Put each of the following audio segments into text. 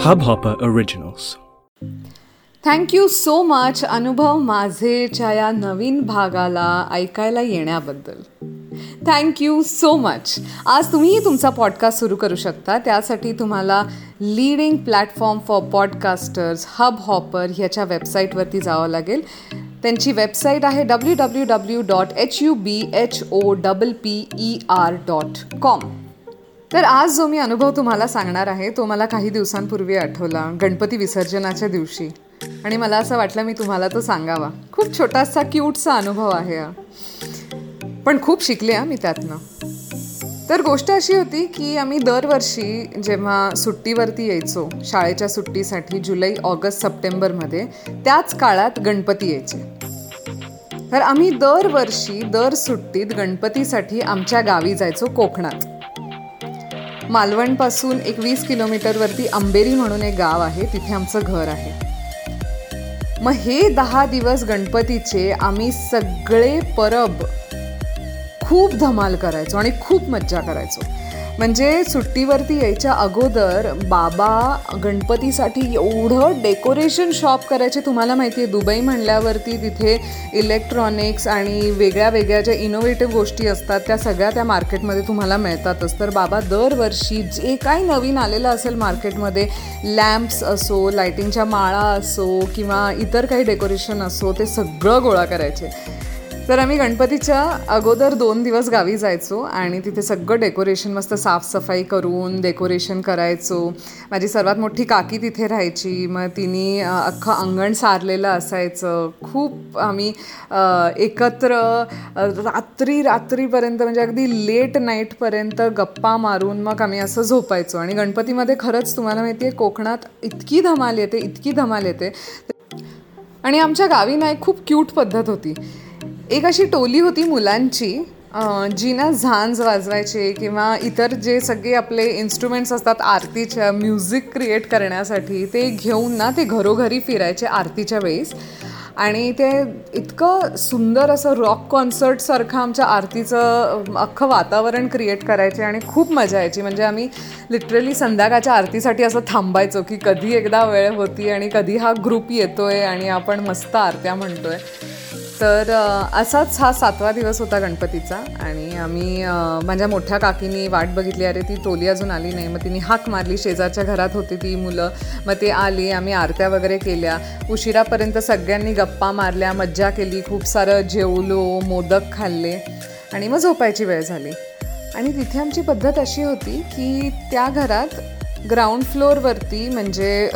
Hubhopper originals thank you so much Anubhav माझेच्या या नवीन भागाला ऐकायला येण्याबद्दल. थँक्यू सो मच आज तुम्हीही तुमचा पॉडकास्ट सुरू करू शकता. त्यासाठी तुम्हाला leading platform for podcasters Hubhopper ह्याच्या वेबसाईटवरती जावं लागेल. त्यांची वेबसाईट आहे W W W dot H U B H O double P E R dot com तर आज जो मी अनुभव तुम्हाला सांगणार आहे तो मला काही दिवसांपूर्वी आठवला गणपती विसर्जनाच्या दिवशी. आणि मला असं वाटलं मी तुम्हाला तो सांगावा. खूप छोटासा क्यूटचा अनुभव आहे हा. पण खूप शिकले हा मी त्यातनं. तर गोष्ट अशी होती की आम्ही दरवर्षी जेव्हा सुट्टीवरती यायचो शाळेच्या सुट्टीसाठी जुलै ऑगस्ट सप्टेंबरमध्ये त्याच काळात गणपती यायचे. तर आम्ही दरवर्षी दर सुट्टीत गणपतीसाठी आमच्या गावी जायचो कोकणात. मालवणपासून एक वीस किलोमीटरवरती अंबेरी म्हणून एक गाव आहे तिथे आमचं घर आहे. मग हे दहा दिवस गणपतीचे आम्ही सगळे परब खूप धमाल करायचो आणि खूप मज्जा करायचो. म्हणजे सुट्टीवरती यायच्या अगोदर बाबा गणपतीसाठी एवढं डेकोरेशन शॉप करायचे तुम्हाला माहिती आहे दुबई म्हणल्यावरती तिथे इलेक्ट्रॉनिक्स आणि वेगळ्या वेगळ्या ज्या इनोव्हेटिव्ह गोष्टी असतात त्या सगळ्या त्या मार्केटमध्ये तुम्हाला मिळतातच. तर बाबा दरवर्षी जे काही नवीन आलेलं असेल मार्केटमध्ये लॅम्प्स असो लायटिंगच्या माळा असो किंवा इतर काही डेकोरेशन असो ते सगळं गोळा करायचे. तर आम्ही गणपतीच्या अगोदर दोन दिवस गावी जायचो आणि तिथे सगळं डेकोरेशन मस्त साफसफाई करून डेकोरेशन करायचो. माझी सर्वात मोठी काकी तिथे राहायची. मग तिने अख्खं अंगण सारलेलं असायचं. खूप आम्ही एकत्र रात्री रात्रीपर्यंत म्हणजे अगदी लेट नाईटपर्यंत गप्पा मारून मग आम्ही असं झोपायचो. आणि गणपतीमध्ये खरंच तुम्हाला माहिती आहे कोकणात इतकी धमाल येते इतकी धमाल येते. आणि आमच्या गावी ना एक खूप क्यूट पद्धत होती. एक अशी टोली होती मुलांची जी ना झांज वाजवायचे किंवा इतर जे सगळे आपले इन्स्ट्रुमेंट्स असतात आरतीच्या म्युझिक क्रिएट करण्यासाठी ते घेऊन ना ते घरोघरी फिरायचे आरतीच्या वेळेस. आणि ते इतकं सुंदर असं रॉक कॉन्सर्टसारखं आमच्या आरतीचं अख्खं वातावरण क्रिएट करायचे आणि खूप मजा यायची. म्हणजे आम्ही लिटरली संध्याकाळच्या आरतीसाठी असं थांबायचो की कधी एकदा वेळ होती आणि कधी हा ग्रुप येतो आहे आणि आपण मस्त आरत्या म्हणतो आहे तर असाच हा सातवा दिवस होता गणपतीचा आणि आम्ही माझ्या मोठ्या काकीनी वाट बघितली. अरे ती टोली अजून आली नाही. मग तिने हाक मारली. शेजारच्या घरात होती ती मुलं. मग ते आली. आम्ही आरत्या वगैरे केल्या. उशिरापर्यंत सगळ्यांनी गप्पा मारल्या. मज्जा केली. खूप सारं जेवलो मोदक खाल्ले आणि मग झोपायची वेळ झाली. आणि तिथे आमची पद्धत अशी होती की त्या घरात ग्राउंड फ्लोअरवरती म्हणजे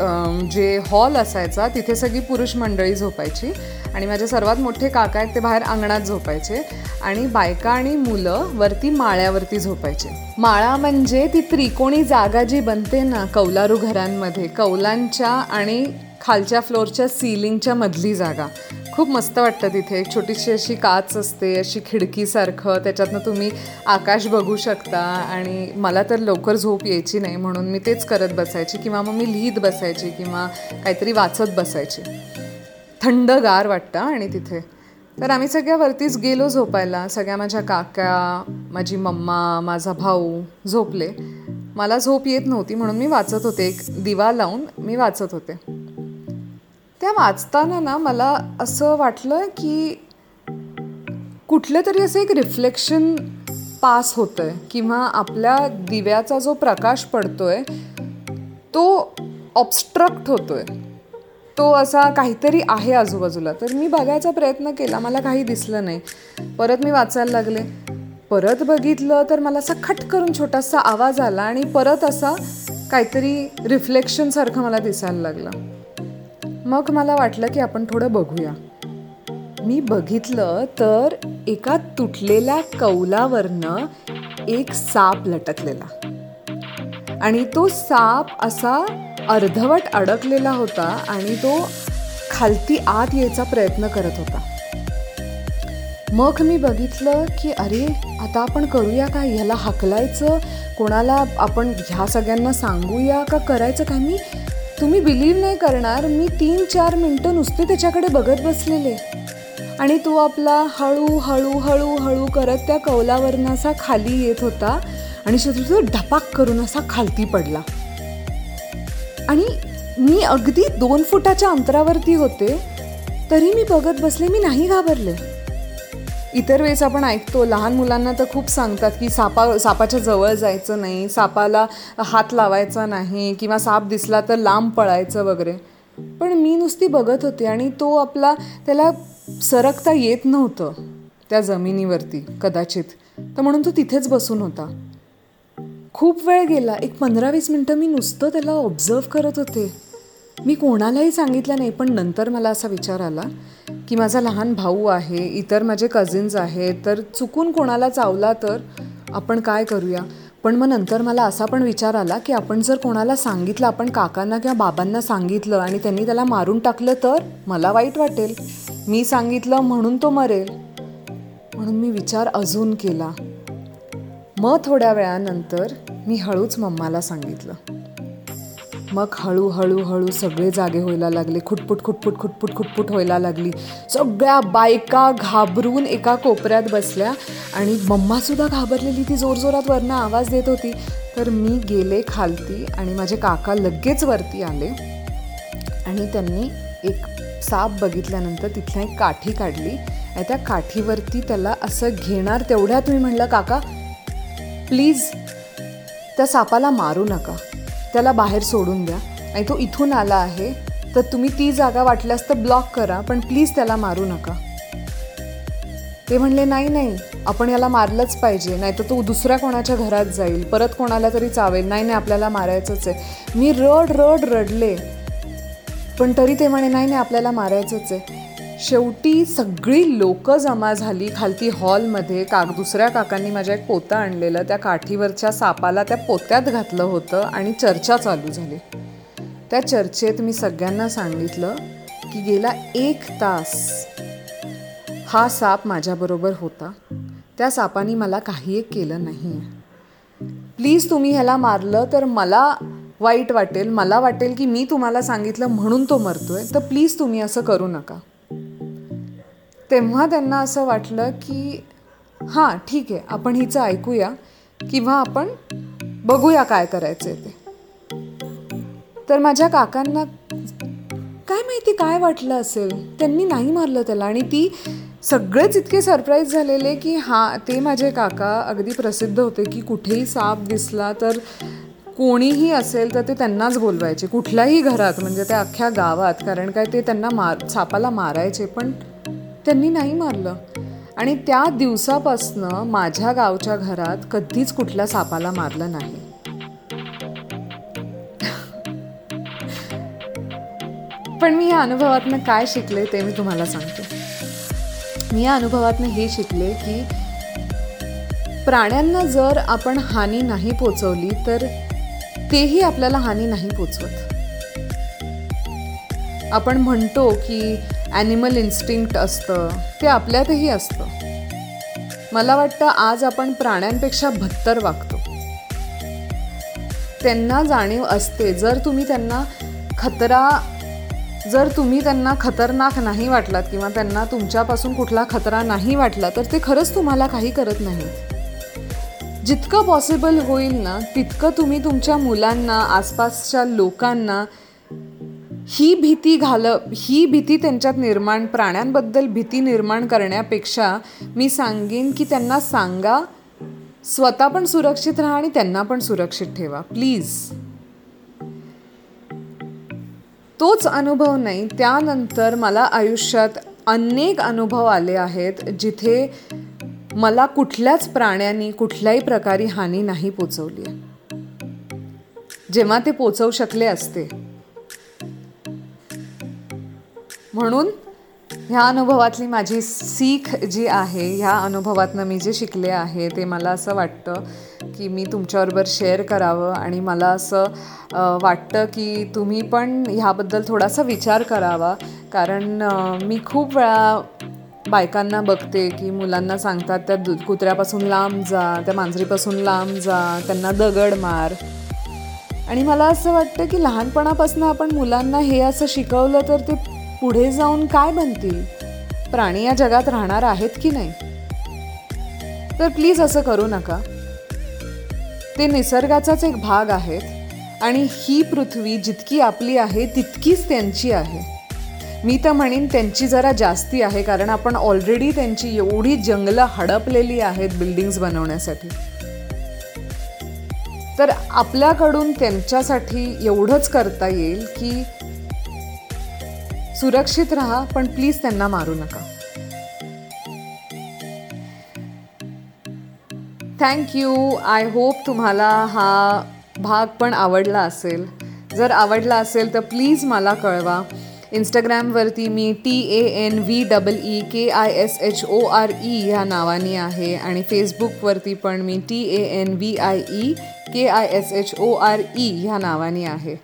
जे हॉल असायचा तिथे सगळी पुरुष मंडळी झोपायची. आणि माझे सर्वात मोठे काका आहेत ते बाहेर अंगणात झोपायचे. आणि बायका आणि मुलं वरती माळ्यावरती झोपायचे. माळा म्हणजे ती त्रिकोणी जागा जी बनते ना कौलारू घरांमध्ये कौलांच्या आणि खालच्या फ्लोअरच्या सिलिंगच्या मधली जागा. खूप मस्त वाटतं तिथे. एक छोटीशी अशी काच असते अशी खिडकीसारखं त्याच्यातनं तुम्ही आकाश बघू शकता. आणि मला तर लवकर झोप यायची नाही म्हणून मी तेच करत बसायची. किंवा मग मी लिहित बसायची किंवा काहीतरी वाचत बसायची. थंडगार वाटतं आणि तिथे. तर आम्ही सगळ्या वरतीच गेलो झोपायला. सगळ्या माझ्या काका माझी मम्मा माझा भाऊ झोपले. मला झोप येत नव्हती म्हणून मी वाचत होते. एक दिवा लावून मी वाचत होते. त्या वाचताना ना मला असं वाटलं की कुठलं तरी असं एक रिफ्लेक्शन पास होतं आहे किंवा आपल्या दिव्याचा जो प्रकाश पडतो आहे तो ऑबस्ट्रक्ट आहे तो असा काहीतरी आहे आजूबाजूला. तर मी बघायचा प्रयत्न केला. मला काही दिसलं नाही. परत मी वाचायला लागले. परत बघितलं तर मला असा खट करून छोटासा आवाज आला आणि परत असा काहीतरी रिफ्लेक्शनसारखं मला दिसायला लागलं. मग मला वाटलं की आपण थोडं बघूया. मी बघितलं तर एका तुटलेल्या कौलावरनं एक साप लटकलेला. आणि तो साप असा अर्धवट अडकलेला होता आणि तो खालती आत यायचा प्रयत्न करत होता. मग मी बघितलं की अरे आता आपण करूया का ह्याला हकलायचं? कोणाला आपण ह्या सगळ्यांना सांगूया का करायचं काय? मी तुम्ही बिलीव्ह नाही करणार. मी तीन चार मिनटं नुसते त्याच्याकडे बघत बसलेले. आणि तो आपला हळू हळू हळू हळू करत त्या कौलावरनं असा खाली येत होता आणि शत्रू ढपाक करून असा खालती पडला. आणि मी अगदी दोन फुटाच्या अंतरावरती होते तरी मी बघत बसले मी नाही घाबरले. इतर वेळेस आपण ऐकतो लहान मुलांना तर खूप सांगतात की सापा सापाच्या जवळ जायचं नाही सापाला हात लावायचा नाही किंवा साप दिसला तर लांब पळायचं वगैरे. पण मी नुसती बघत होते आणि तो आपला त्याला सरकता येत नव्हतं त्या जमिनीवरती कदाचित. तर म्हणून तो तिथेच बसून होता. खूप वेळ गेला एक पंधरा वीस मिनटं मी नुसतं त्याला ऑब्झर्व करत होते. मी कोणालाही सांगितलं नाही पण नंतर मला असा विचार आला की माझा लहान भाऊ आहे इतर माझे कझिन्स आहेत तर चुकून कोणाला चावला तर आपण काय करूया? पण मग नंतर मला असा पण विचार आला की आपण जर कोणाला सांगितलं आपण काकांना किंवा बाबांना सांगितलं आणि त्यांनी त्याला मारून टाकलं तर मला वाईट वाटेल. मी सांगितलं म्हणून तो मरेल. म्हणून मी विचार अजून केला. मग थोड्या वेळानंतर मी हळूच मम्माला सांगितलं. मग हळूहळू हळू सगळे जागे व्हायला लागले. खुटपुट खुटपुट खुटपुट खुटपुट व्हायला लागली. सगळ्या बायका घाबरून एका कोपऱ्यात बसल्या आणि मम्मासुद्धा घाबरलेली. ती जोरजोरात वरनं आवाज देत होती. तर मी गेले खालती आणि माझे काका लगेच वरती आले. आणि त्यांनी एक साप बघितल्यानंतर तिथल्या एक काठी काढली. आणि त्या काठीवरती त्याला असं घेणार तेवढ्या तुम्ही म्हणलं काका प्लीज त्या सापाला मारू नका. त्याला बाहेर सोडून द्या. आणि तो इथून आला आहे. तर तुम्ही ती जागा वाटल्यास तर ब्लॉक करा पण प्लीज त्याला मारू नका. ते म्हणले नाही नाही आपण याला मारलंच पाहिजे. नाही तर तो दुसऱ्या कोणाच्या घरात जाईल. परत कोणाला तरी चावेल. नाही नाही आपल्याला मारायचंच आहे. मी रड रड रडले. पण तरी ते म्हणे नाही नाही आपल्याला मारायचंच आहे. शेवटी सगळी लोकं जमा झाली खालती हॉलमध्ये. काक दुसऱ्या काकांनी माझ्या एक पोतं आणलेलं. त्या काठीवरच्या सापाला त्या पोत्यात घातलं होतं आणि चर्चा चालू झाली. त्या चर्चेत मी सगळ्यांना सांगितलं की गेला एक तास हा साप माझ्याबरोबर होता. त्या सापाने मला काही एक केलं नाही आहे प्लीज तुम्ही ह्याला मारलं तर मला वाईट वाटेल. मला वाटेल की मी तुम्हाला सांगितलं म्हणून तो मरतोय. तर प्लीज तुम्ही असं करू नका. तेव्हा त्यांना असं वाटलं की हां ठीक आहे आपण हिचं ऐकूया किंवा आपण बघूया काय करायचं ते. तर माझ्या काकांना काय माहिती काय वाटलं असेल त्यांनी नाही मारलं त्याला आणि ती सगळेच इतके सरप्राईज झालेले की हां ते माझे काका अगदी प्रसिद्ध होते की कुठेही साप दिसला तर कोणीही असेल तर ते त्यांनाच बोलवायचे कुठल्याही घरात म्हणजे त्या अख्ख्या गावात कारण काय ते त्यांना मार सापाला मारायचे पण त्यांनी नाही मारलं. आणि त्या दिवसापासनं माझ्या गावच्या घरात कधीच कुठल्या सापाला मारलं नाही. पण मी या अनुभवातनं काय शिकले ते मी तुम्हाला सांगते. मी या अनुभवातनं हे शिकले की प्राण्यांना जर आपण हानी नाही पोचवली तर तेही आपल्याला हानी नाही पोचवत. आपण म्हणतो की ॲनिमल इन्स्टिंक्ट असतं ते आपल्यातही असतं. मला वाटतं आज आपण प्राण्यांपेक्षा भत्तर वागतो. त्यांना जाणीव असते जर तुम्ही त्यांना खतरा जर तुम्ही त्यांना खतरनाक नाही वाटलात किंवा त्यांना तुमच्यापासून कुठला खतरा नाही वाटला तर ते खरंच तुम्हाला काही करत नाही. जितकं पॉसिबल होईल ना तितकं तुम्ही तुमच्या मुलांना आसपासच्या लोकांना ही भीती घाल ही भीती त्यांच्यात निर्माण प्राण्यांबद्दल भीती निर्माण करण्यापेक्षा मी सांगेन की त्यांना सांगा स्वतः पण सुरक्षित राहा आणि त्यांना पण सुरक्षित ठेवा. प्लीज तोच अनुभव नाही त्यानंतर मला आयुष्यात अनेक अनुभव आले आहेत जिथे मला कुठल्याच प्राण्यांनी कुठल्याही प्रकारे हानी नाही पोचवली. जेव्हा ते पोचवू शकले असते. म्हणून ह्या अनुभवातली माझी सीख जी आहे ह्या अनुभवातनं मी जे शिकले आहे ते मला असं वाटतं की मी तुमच्याबरोबर शेअर करावं आणि मला असं वाटतं की तुम्ही पण ह्याबद्दल थोडासा विचार करावा. कारण मी खूप वेळा बायकांना बघते की मुलांना सांगतात त्या दु कुत्र्यापासून लांब जा त्या मांजरीपासून लांब जा त्यांना दगड मार. आणि मला असं वाटतं की लहानपणापासून आपण मुलांना हे असं शिकवलं तर ते पुढे जाऊन काय बनतील? प्राणी या जगात राहणार आहेत की नाही? तर प्लीज असं करू नका. ते निसर्गाचाच एक भाग आहेत आणि ही पृथ्वी जितकी आपली आहे तितकीच त्यांची आहे. मी तर म्हणेन त्यांची जरा जास्ती आहे कारण आपण ऑलरेडी त्यांची एवढी जंगलं हडपलेली आहेत बिल्डिंग्स बनवण्यासाठी. तर आपल्याकडून त्यांच्यासाठी एवढंच करता येईल की सुरक्षित राहा पण प्लीज त्यांना मारू नका. थँक्यू आय होप तुम्हाला हा भाग पण आवडला असेल. जर आवडला असेल तर प्लीज मला कळवा. इंस्टाग्रामवरती मी T A N V double E K I S H O R E ह्या नावाने आहे आणि फेसबुकवरती पण मी T A N V I E K I S H O R E ह्या नावाने आहे.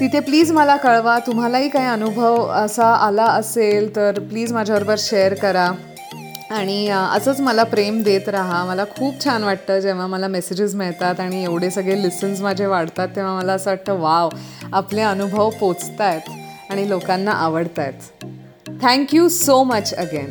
तिथे प्लीज मला कळवा. तुम्हालाही काही अनुभव असा आला असेल तर प्लीज माझ्याबरोबर शेअर करा. आणि असंच मला प्रेम देत राहा. मला खूप छान वाटतं जेव्हा मला मेसेजेस मिळतात आणि एवढे सगळे लिसन्स माझे वाढतात तेव्हा मला असं वाटतं वाव आपले अनुभव पोचत आहेत आणि लोकांना आवडत आहेत thank you so much again